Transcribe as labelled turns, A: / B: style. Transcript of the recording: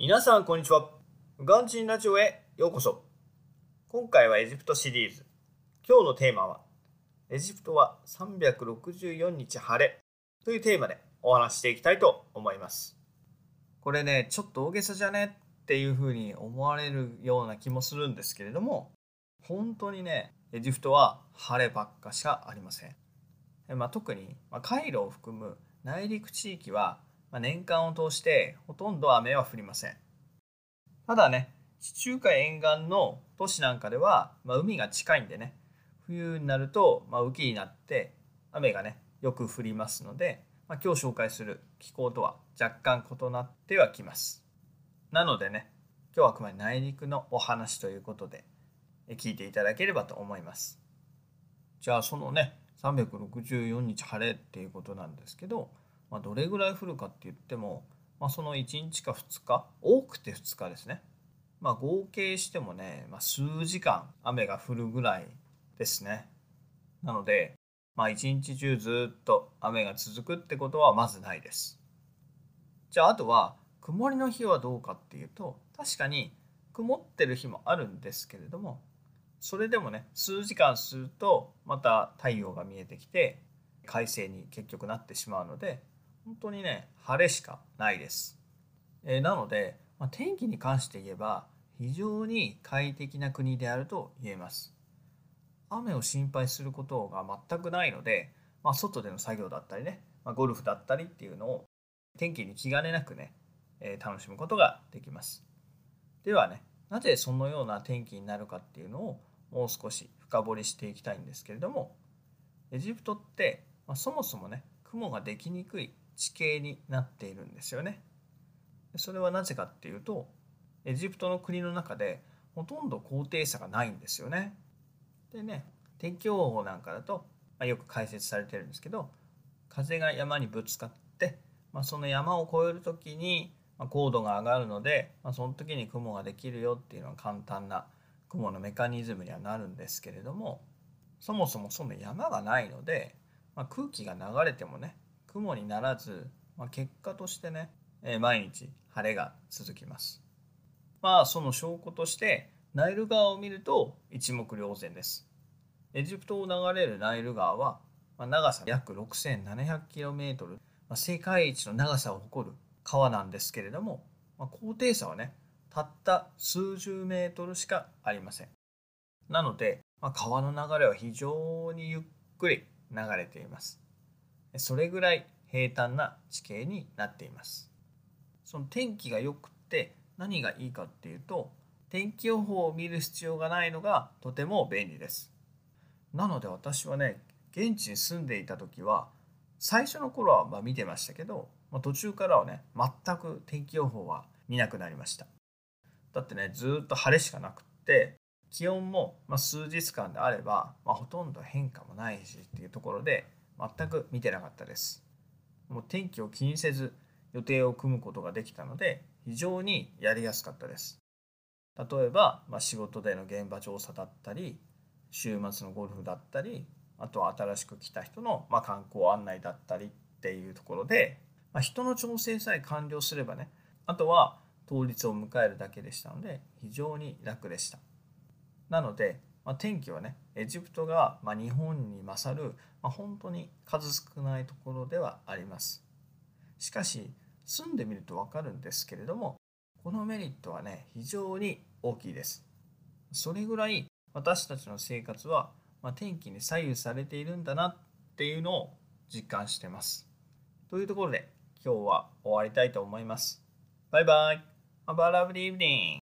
A: 皆さんこんにちは。ガンチンラジオへようこそ。今回はエジプトシリーズ。今日のテーマは、エジプトは364日晴れというテーマでお話していきたいと思います。これね、ちょっと大げさじゃね？っていうふうに思われるような気もするんですけれども、本当にね、エジプトは晴ればっかしかありません。まあ、特に、まカイロを含む内陸地域はまあ、年間を通してほとんど雨は降りません。ただね、地中海沿岸の都市なんかでは、まあ、海が近いんでね、冬になると、まあ、雨季になって雨がね、よく降りますので、まあ、今日紹介する気候とは若干異なってはきます。なのでね、今日はあくまで内陸のお話ということで、聞いていただければと思います。じゃあそのね、364日晴れっていうことなんですけど、まあ、どれぐらい降るかって言っても、まあ、その1日か2日多くて2日ですね、まあ、合計してもね、まあ、数時間雨が降るぐらいですね。なので、まあ、一日中ずっと雨が続くってことはまずないです。じゃああとは曇りの日はどうかっていうと確かに曇ってる日もあるんですけれどもそれでもね数時間するとまた太陽が見えてきて快晴に結局なってしまうので本当にね晴れしかないです、えー、なので、まあ、天気に関して言えば非常に快適な国であると言えます。雨を心配することが全くないので、まあ、外での作業だったりね、まあ、ゴルフだったりっていうのを天気に気兼ねなくね、えー、楽しむことができます。ではねなぜそのような天気になるかっていうのをもう少し深掘りしていきたいんですけれどもエジプトって、まあ、そもそもね雲ができにくい地形になっているんですよね。それはなぜかっていうとエジプトの国の中でほとんど高低差がないんですよね。でね天気予報なんかだと、まあ、よく解説されてるんですけど風が山にぶつかって、まあ、その山を越える時に、ま、高度が上がるので、まあ、その時に雲ができるよっていうのは簡単な雲のメカニズムにはなるんですけれどもそもそもその山がないので、まあ、空気が流れてもね雲にならず、まあ、結果としてね、えー、毎日晴れが続きます。まあその証拠としてナイル川を見ると一目瞭然です。エジプトを流れるナイル川は、まあ、長さ約 6700km、まあ、世界一の長さを誇る川なんですけれども、まあ、高低差はねたった数十メートルしかありません。なので、まあ、川の流れは非常にゆっくり流れています。それぐらい平坦な地形になっています。その天気が良くって何がいいかっていうと天気予報を見る必要がないのがとても便利です。なので私はね現地に住んでいた時は最初の頃はま見てましたけど、まあ、途中からはね全く天気予報は見なくなりました。だってねずっと晴れしかなくって気温もま数日間であれば、まあ、ほとんど変化もないしっていうところで全く見てなかったです。もう天気を気にせず予定を組むことができたので非常にやりやすかったです。例えば、まあ、仕事での現場調査だったり週末のゴルフだったりあとは新しく来た人の、まあ、観光案内だったりっていうところで、まあ、人の調整さえ完了すればねあとは当日を迎えるだけでしたので非常に楽でした。なのでまあ、天気はねエジプトが、ま日本に勝る、まあ、本当に数少ないところではあります。しかし住んでみると分かるんですけれどもこのメリットはね非常に大きいです。それぐらい私たちの生活は、ま天気に左右されているんだなっていうのを実感してます。というところで今日は終わりたいと思います。バイバイ。Have a lovely evening.